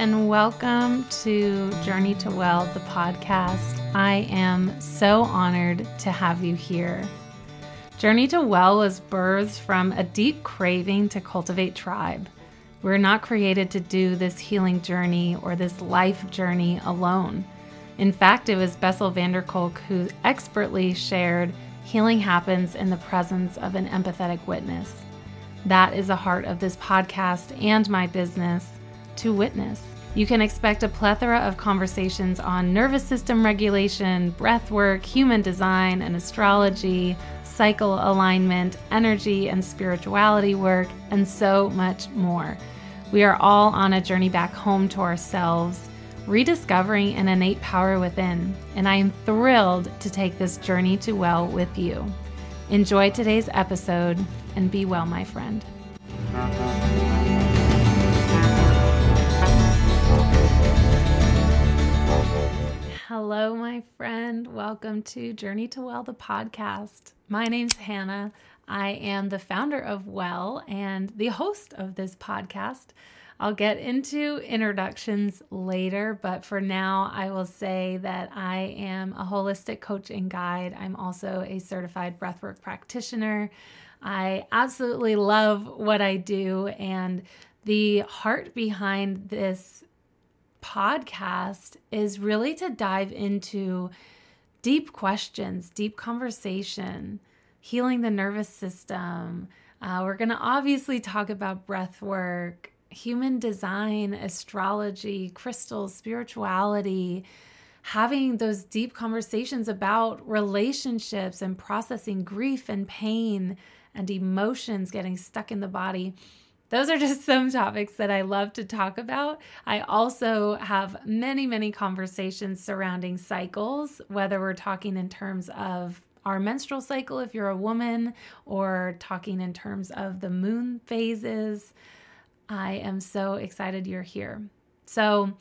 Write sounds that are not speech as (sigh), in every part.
and welcome to Journey to Well, the podcast. I am so honored to have you here. Journey to Well was birthed from a deep craving to cultivate tribe. We're not created to do this healing journey or this life journey alone. In fact, it was Bessel van der Kolk who expertly shared healing happens in the presence of an empathetic witness. That is the heart of this podcast and my business to witness. You can expect a plethora of conversations on nervous system regulation, breath work, human design, and astrology, cycle alignment, energy and spirituality work, and so much more. We are all on a journey back home to ourselves, rediscovering an innate power within, and I am thrilled to take this journey to well with you. Enjoy today's episode and be well, my friend. Hello, my friend. Welcome to Journey to Well, the podcast. My name's Hannah. I am the founder of Well and the host of this podcast. I'll get into introductions later, but for now, I will say that I am a holistic coach and guide. I'm also a certified breathwork practitioner. I absolutely love what I do, and the heart behind this podcast is really to dive into deep questions, deep conversation, healing the nervous system. Uh, we're going to obviously talk about breath work, human design, astrology, crystals, spirituality, having those deep conversations about relationships and processing grief and pain and emotions getting stuck in the body. Those are just some topics that I love to talk about. I also have many, many conversations surrounding cycles, whether we're talking in terms of our menstrual cycle if you're a woman, or talking in terms of the moon phases. I am so excited you're here. So,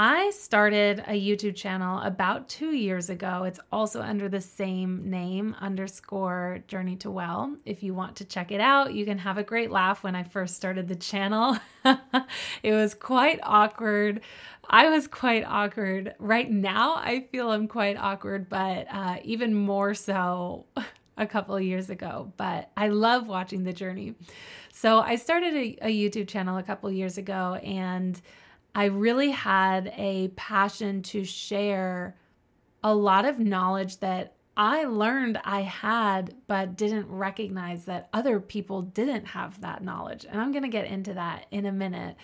I started a YouTube channel about two years ago. It's also under the same name, underscore Journey to Well. If you want to check it out, you can have a great laugh when I first started the channel. (laughs) it was quite awkward. I was quite awkward. Right now, I feel I'm quite awkward, but uh, even more so (laughs) a couple of years ago. But I love watching the journey. So I started a, a YouTube channel a couple years ago and I really had a passion to share a lot of knowledge that I learned I had, but didn't recognize that other people didn't have that knowledge. And I'm going to get into that in a minute.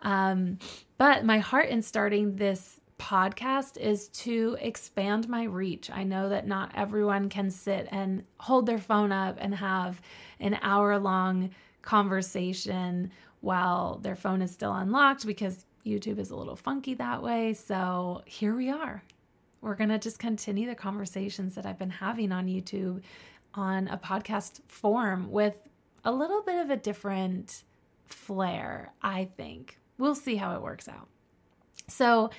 Um, but my heart in starting this podcast is to expand my reach. I know that not everyone can sit and hold their phone up and have an hour long conversation while their phone is still unlocked because YouTube is a little funky that way. So here we are. We're going to just continue the conversations that I've been having on YouTube on a podcast form with a little bit of a different flair, I think. We'll see how it works out. So,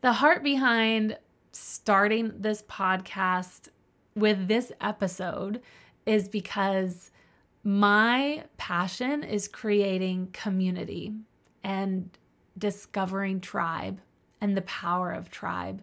the heart behind starting this podcast with this episode is because my passion is creating community and discovering tribe and the power of tribe.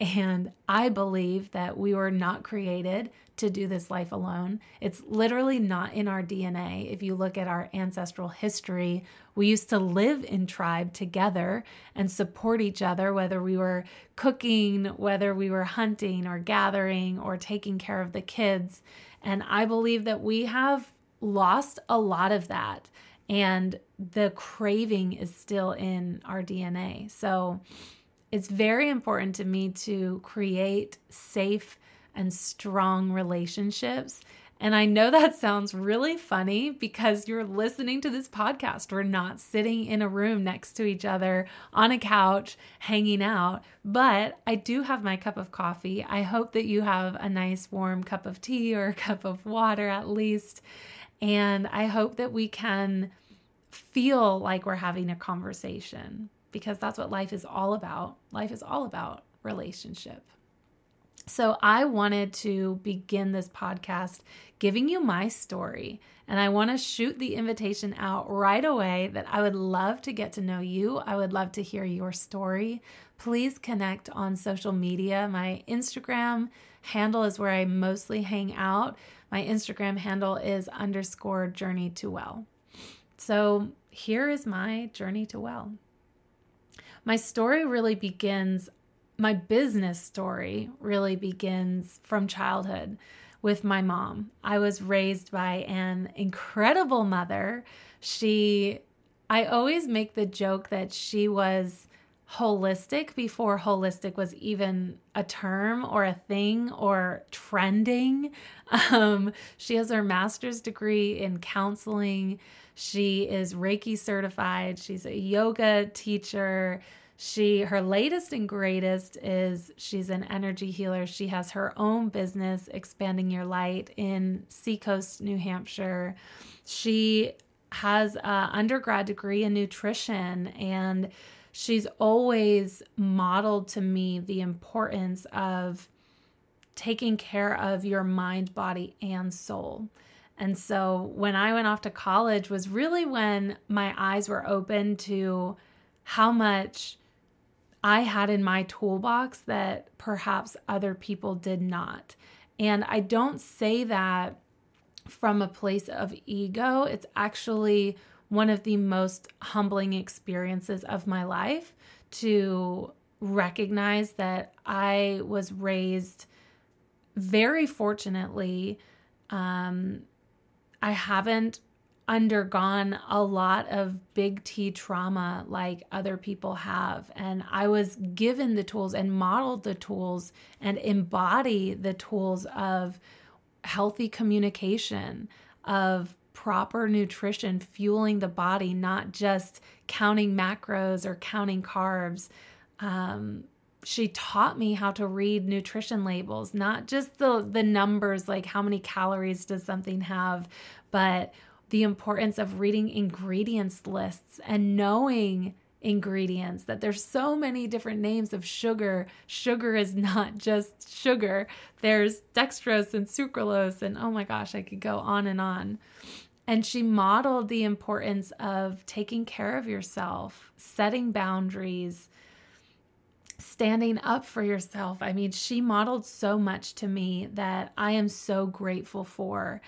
And I believe that we were not created to do this life alone. It's literally not in our DNA. If you look at our ancestral history, we used to live in tribe together and support each other, whether we were cooking, whether we were hunting or gathering or taking care of the kids. And I believe that we have lost a lot of that and the craving is still in our DNA. So it's very important to me to create safe and strong relationships. And I know that (laughs) sounds really funny because you're listening to this podcast. We're not sitting in a room next to each other on a couch hanging out, but I do have my cup of coffee. I hope that you have a nice warm cup of tea or a (laughs) cup of water at least. And I hope that we can feel like we're having a conversation because that's what life is all about. Life is all about relationship. So I wanted to begin this podcast giving you my story. And I want to shoot the invitation out right away that I would love to get to know you. I would love to hear your story. Please connect on social media. My Instagram handle is where I mostly hang out. My Instagram handle is underscore journey to well. So here is my journey to well. My story really begins, my business story really begins from childhood with my mom. I was raised by an incredible mother. She, I always make the joke that she was holistic before holistic was even a term or a thing or trending. (laughs) Um, she has her master's degree in counseling. She is Reiki certified. She's a yoga teacher. She her latest and greatest is she's an energy healer. She has her own business expanding your light in Seacoast, New Hampshire. She has an undergrad degree in nutrition and she's always modeled to me the importance of taking care of your mind, body, and soul. And so when I went off to college was really when my eyes were open to how much I had in my toolbox that perhaps other people did not. And I don't say that from a place of ego. It's actually one of the most humbling experiences of my life to recognize that I was raised very fortunately. Um, I haven't undergone a lot of big T trauma like other people have. And I was given the tools and modeled the tools and embody the tools of healthy communication, of proper nutrition, fueling the body, not just counting macros or counting carbs. Um, she taught me how to read nutrition labels, not just the the numbers like how many calories does something have, but the importance of reading ingredients lists and knowing ingredients that there's so many different names of sugar. Sugar is not (laughs) just sugar. There's dextrose and sucralose and oh my gosh i could go on and on and she modeled the importance of taking care of yourself setting boundaries standing up for yourself. I mean she modeled so much to me that i am so grateful for.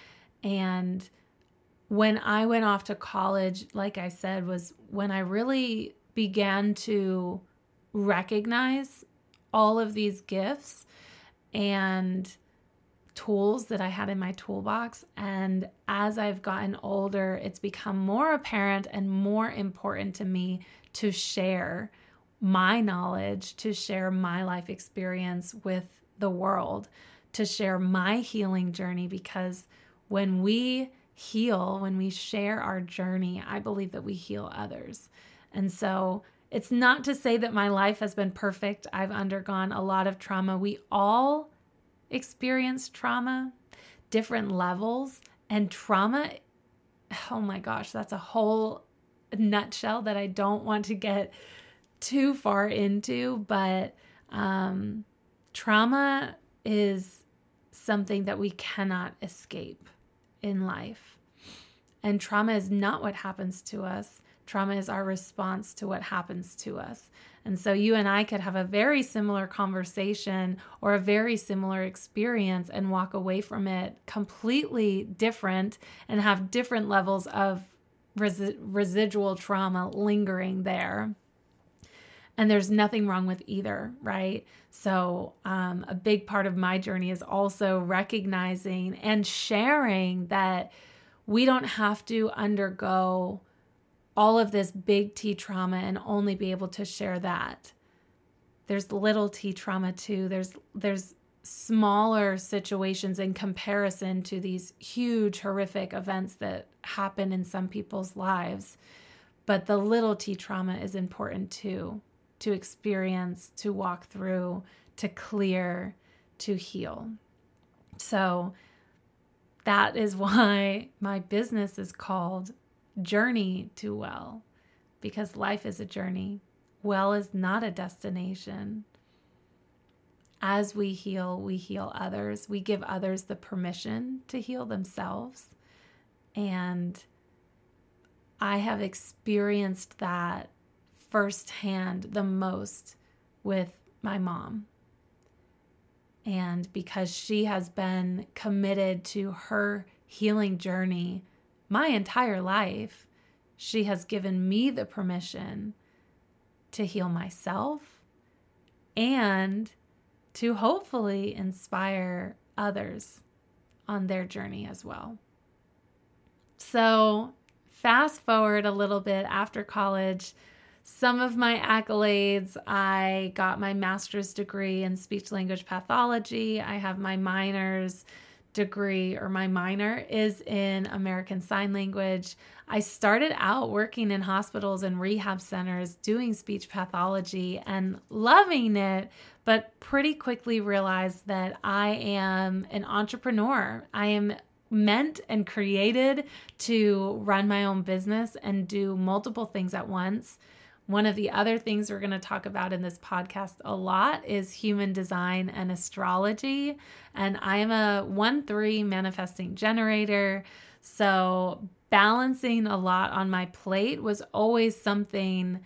And when I went off to college, like I said, was when I really began to recognize all of these gifts and tools that I had in my toolbox. And as I've gotten older, it's become more apparent and more important to me to share my knowledge, to share my life experience with the world, to share my healing journey. Because when we heal, when we share our journey, I believe that we heal others. And so it's not to say that my life has been perfect. I've undergone a lot of trauma. We all experience trauma, different levels, and trauma. Oh my gosh, that's a whole nutshell that I don't want to get too far into, but um, trauma is something that we cannot escape in life. And trauma is not what happens to us. Trauma is our response to what happens to us. And so you and I could have a very similar conversation or a very similar experience and walk away from it completely different and have different levels of res- residual trauma lingering there. And there's nothing wrong with either, right? So, um, a big part of my journey is also recognizing and sharing that we don't have to undergo all of this big T trauma and only be able to share that. There's little T trauma too. There's there's smaller situations in comparison to these huge horrific events that happen in some people's lives. But the little T trauma is important too to experience, to walk through, to clear, to heal. So that is (laughs) why my business is called Journey to Well, because life is a journey. Well is not a destination. as we heal, we heal others. We give others the permission to heal themselves. And I have experienced that firsthand the most with my mom. And because she has been committed to her healing journey my entire life, she has given me the permission to heal myself and to hopefully inspire others on their journey as well. So, fast forward a little bit after college, some of my accolades I got my master's degree in speech language pathology, I have my minor's degree or my minor is in American Sign Language. I started out working in hospitals and rehab centers doing speech pathology and loving it, but pretty quickly realized that I am an entrepreneur. I am meant and created to run my own business and do multiple things at once. One of the other things we're going to talk about in this podcast a lot is human design and astrology. And I am a 1 3 manifesting generator. So, balancing a lot on my plate was always something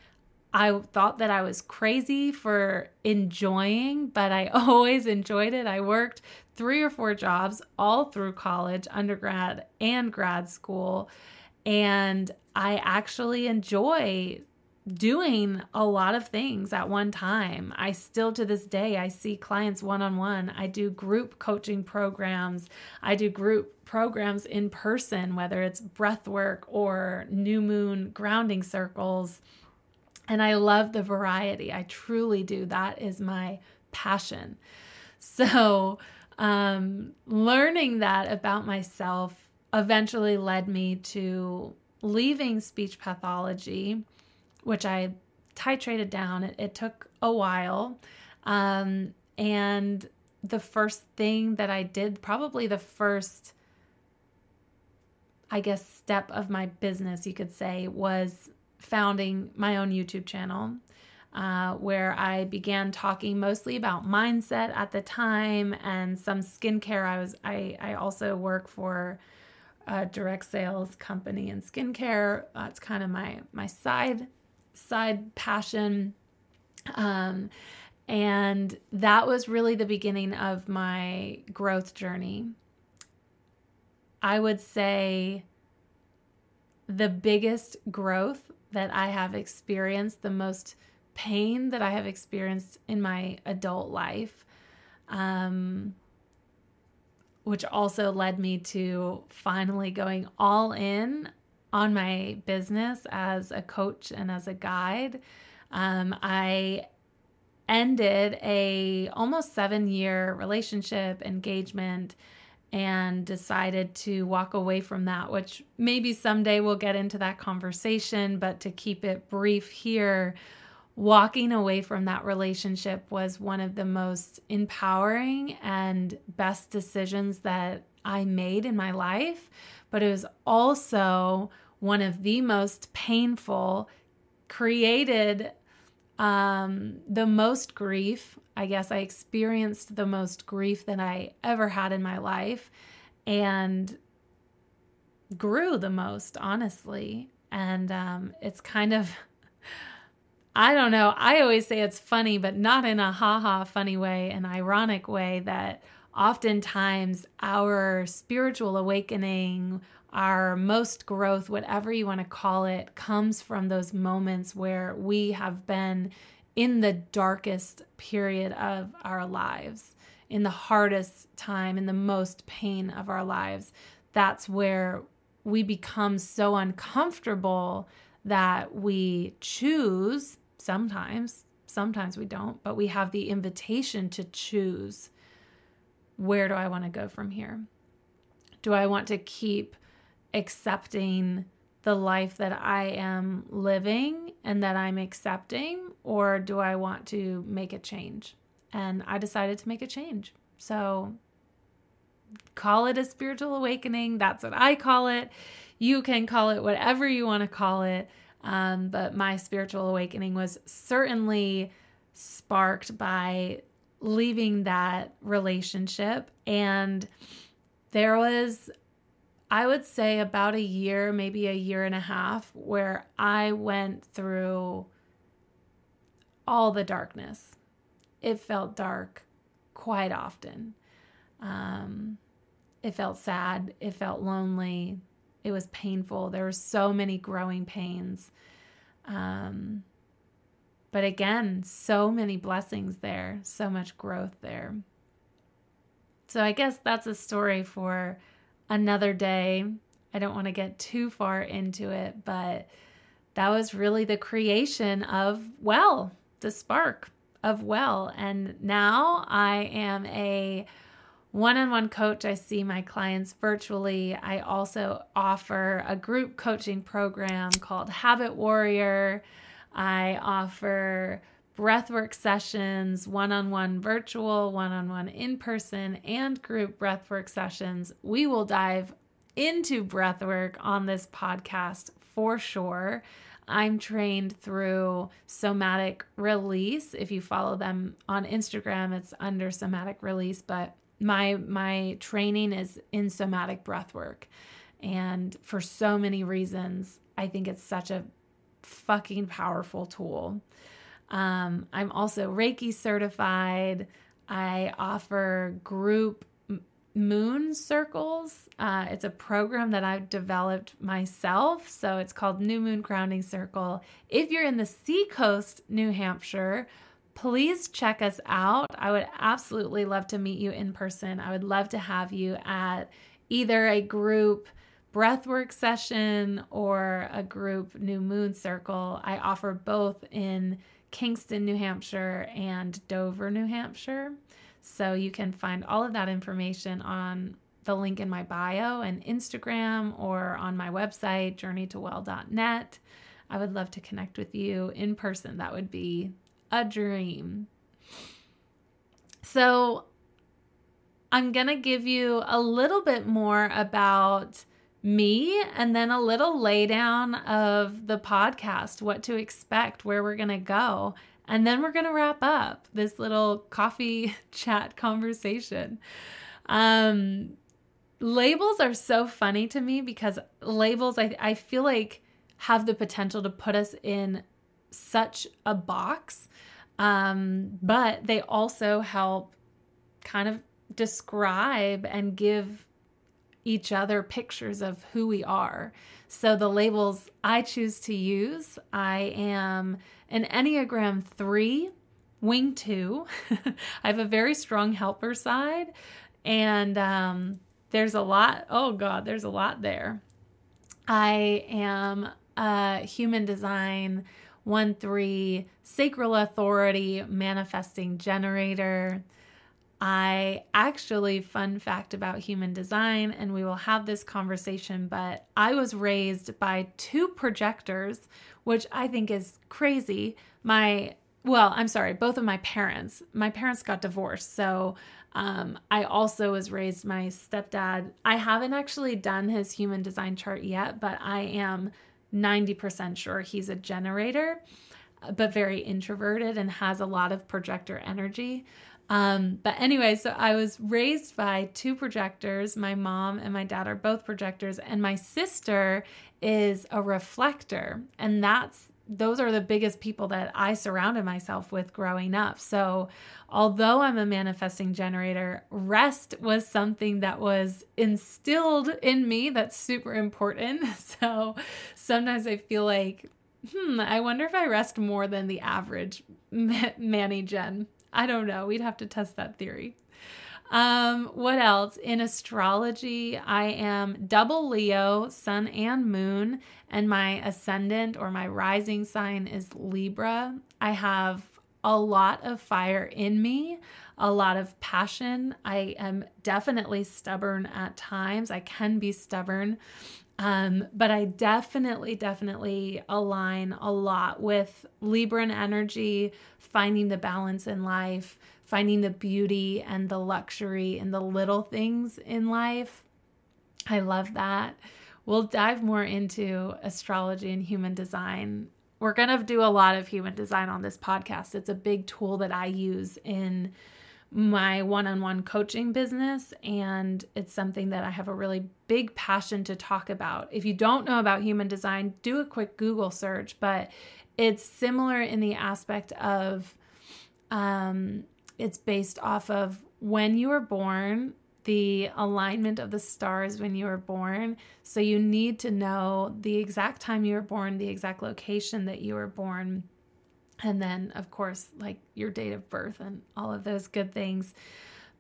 I thought that I was crazy for enjoying, but I (laughs) always enjoyed it. I worked three or four jobs all through college, undergrad, and grad school. And I actually enjoy doing a lot of things at one time. I still to this day I see clients one-on-one. I do group coaching programs. I do group programs in person whether it's breath work or new moon grounding circles. And I love the variety. I truly do. That is my passion. So, um, learning that about myself eventually led me to leaving speech pathology which I titrated down. It, it took a while. Um, and the first thing that I did, probably the first, I guess, step of my business, you could say, was founding my own YouTube channel. Uh, where I began talking mostly about mindset at the time and some skincare. I was I I also work for a direct sales company in skincare. That's kind of my my side side passion. Um, and that was really the beginning of my growth journey. I would say the biggest growth that I have experienced, the most pain that I have experienced in my adult life, um, which also led me to finally going all in on my business as a coach and as a guide. Um, I ended a almost seven year relationship engagement and decided to walk away from that which maybe someday we'll get into that conversation but to keep it brief here walking away from that relationship was one of the most empowering and best decisions that I made in my life but it was also one of the most painful, created um, the most grief. I guess I experienced the most grief that I ever had in my life and grew the most, honestly. And um, it's kind of, (laughs) I don't know. I always say it's funny, but not in a ha ha funny way, an ironic way that oftentimes our spiritual awakening our most growth, whatever you want to call it, comes from those moments where we have been in the darkest period of our lives, in the hardest time, in the most pain of our lives. That's where we become so uncomfortable that we choose sometimes, sometimes we don't, but we have the invitation to choose where do I want to go from here? Do I want to keep accepting the life that I am living and that I'm accepting, or do I want to make a change? And I decided to make a change. So call it a spiritual awakening. That's what I call it. You can call it whatever you want to call it. Um, but my spiritual awakening was certainly sparked by leaving that relationship. And there was, I would say, about a year, maybe a year and a half, where I went through all the darkness. It felt dark quite often. Um, it felt sad. It felt lonely. It was painful. There were so many growing pains. Um, but again, so many blessings there, so much growth there. So I guess that's a story for another day. I don't want to get too far into it, but that was really the creation of Well, the spark of Well. And now I am a one on one coach. I see my clients virtually. I also offer a group coaching program called Habit Warrior. I offer breathwork sessions, one on one virtual, one on one in person, and group breathwork sessions. We will dive into breathwork on this podcast for sure. I'm trained through somatic release. If you follow them on Instagram, it's under somatic release, but my my training is in somatic breathwork. and for so many reasons i think it's such a fucking powerful tool um, i'm also reiki certified i offer group moon circles uh, it's a program that i've developed myself so it's called new moon grounding circle if you're in the seacoast new hampshire please check us out. I would absolutely love to meet you in person. I would love to have you at either a group breathwork session or a group new moon circle. I offer both in Kingston, New Hampshire and Dover, New Hampshire. So you can find all of that information on the link in my bio and Instagram or on my website, journeytowell.net. I would love to connect with you in person. That would be a dream. So, I'm going to give you a little bit more about me and then a little laydown of the podcast, what to expect, where we're going to go. And then we're going to wrap up this little coffee (laughs) chat conversation. Um, labels are so funny to me because labels, I, I feel like, have the potential to put us in such a box um, but they also help kind of describe and give each other pictures of who we are. So the labels I choose to use, I am an Enneagram 3, wing 2. (laughs) I have a very strong helper side and um, there's a lot, oh god, there's a lot there. I am a human design 1 3 sacral authority manifesting generator. I actually, fun fact about human design, and we will have this conversation, but I was raised by two projectors, which I think is crazy. My, well, I'm sorry, both of my parents. My parents got divorced. So um, I also was raised, my stepdad, I haven't actually done his human design chart yet, but I am 90% sure he's a generator, but very introverted and has a lot of projector energy. Um, but anyway, so I was raised by two projectors. My mom and my dad are both projectors, and my sister is a reflector. And that's those are the biggest people that I surrounded myself with growing up. So, although I'm a manifesting generator, rest was something that was instilled in me that's super important. (laughs) So, sometimes I feel like, hmm, I wonder if I rest more than the average Manny Gen. I don't know. We'd have to test that theory. Um, what else? In astrology, I am double Leo, sun and moon, and my ascendant or my rising sign is Libra. I have a lot of fire in me, a lot of passion. I am definitely stubborn at times. I can be stubborn. Um, but I definitely, definitely align a lot with Libran energy, finding the balance in life, finding the beauty and the luxury in the little things in life. I love that. We'll dive more into astrology and human design. We're going to do a lot of human design on this podcast. It's a big tool that I use in my one on one coaching business, and it's something that I have a really big passion to talk about. If you don't know about human design, do a quick Google search, but it's similar in the aspect of um, it's based off of when you were born, the alignment of the stars when you were born. So you need to know the exact time you were born, the exact location that you were born and then of course like your date of birth and all of those good things.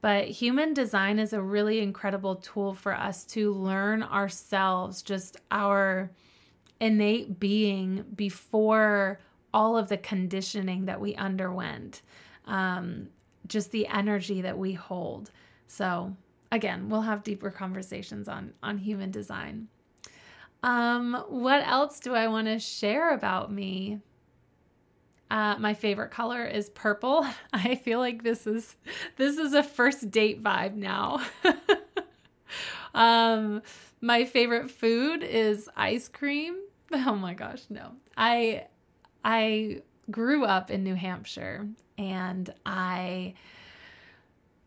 But human design is a really incredible tool for us to learn ourselves just our innate being before all of the conditioning that we underwent um, just the energy that we hold. So again we'll have deeper conversations on on human design. Um, what else do i want to share about me uh, my favorite color is purple. (laughs) I feel like this is this is a first date vibe now. (laughs) um, my favorite food is ice cream. (laughs) Oh my gosh, no. I I grew up in New Hampshire and I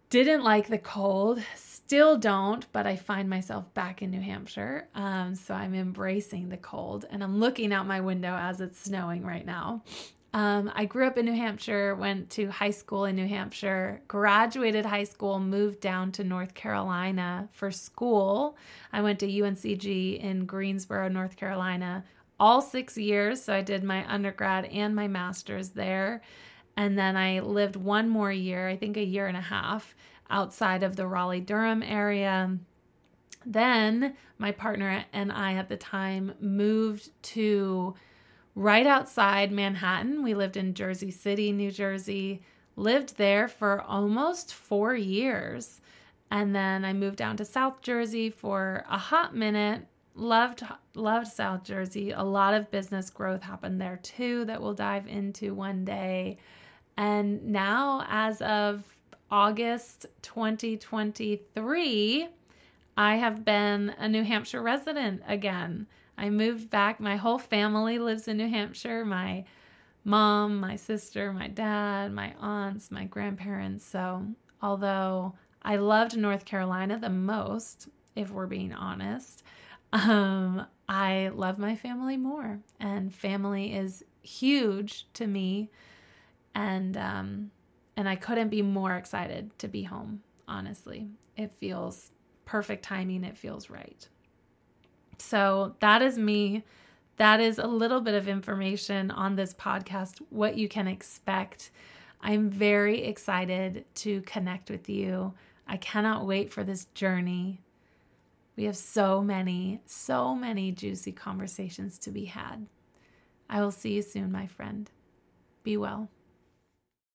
didn't like the cold, still don't, but I find myself back in New Hampshire. Um, so I'm embracing the cold and I'm looking out my window as it's snowing right now. Um, I grew up in New Hampshire, went to high school in New Hampshire, graduated high school, moved down to North Carolina for school. I went to UNCG in Greensboro, North Carolina, all six years. So I did my undergrad and my master's there. And then I lived one more year, I think a year and a half, outside of the Raleigh Durham area. Then my partner and I at the time moved to right outside Manhattan. We lived in Jersey City, New Jersey, lived there for almost four years. And then I moved down to South Jersey for a hot minute. Loved loved South Jersey. A lot of business growth happened there too that we'll dive into one day. And now as of August 2023, I have been a New Hampshire resident again. I moved back. My whole family lives in New Hampshire. My mom, my sister, my dad, my aunts, my grandparents. So, although I loved North Carolina the most, if we're being honest, um, I love my family more. And family is huge to me. And, um, and I couldn't be more excited to be home, honestly. It feels perfect timing, it feels right. So that is me. That is a little bit of information on this podcast, what you can expect. I'm very excited to connect with you. I cannot wait for this journey. We have so many, so many juicy conversations to be had. I will see you soon, my friend. Be well.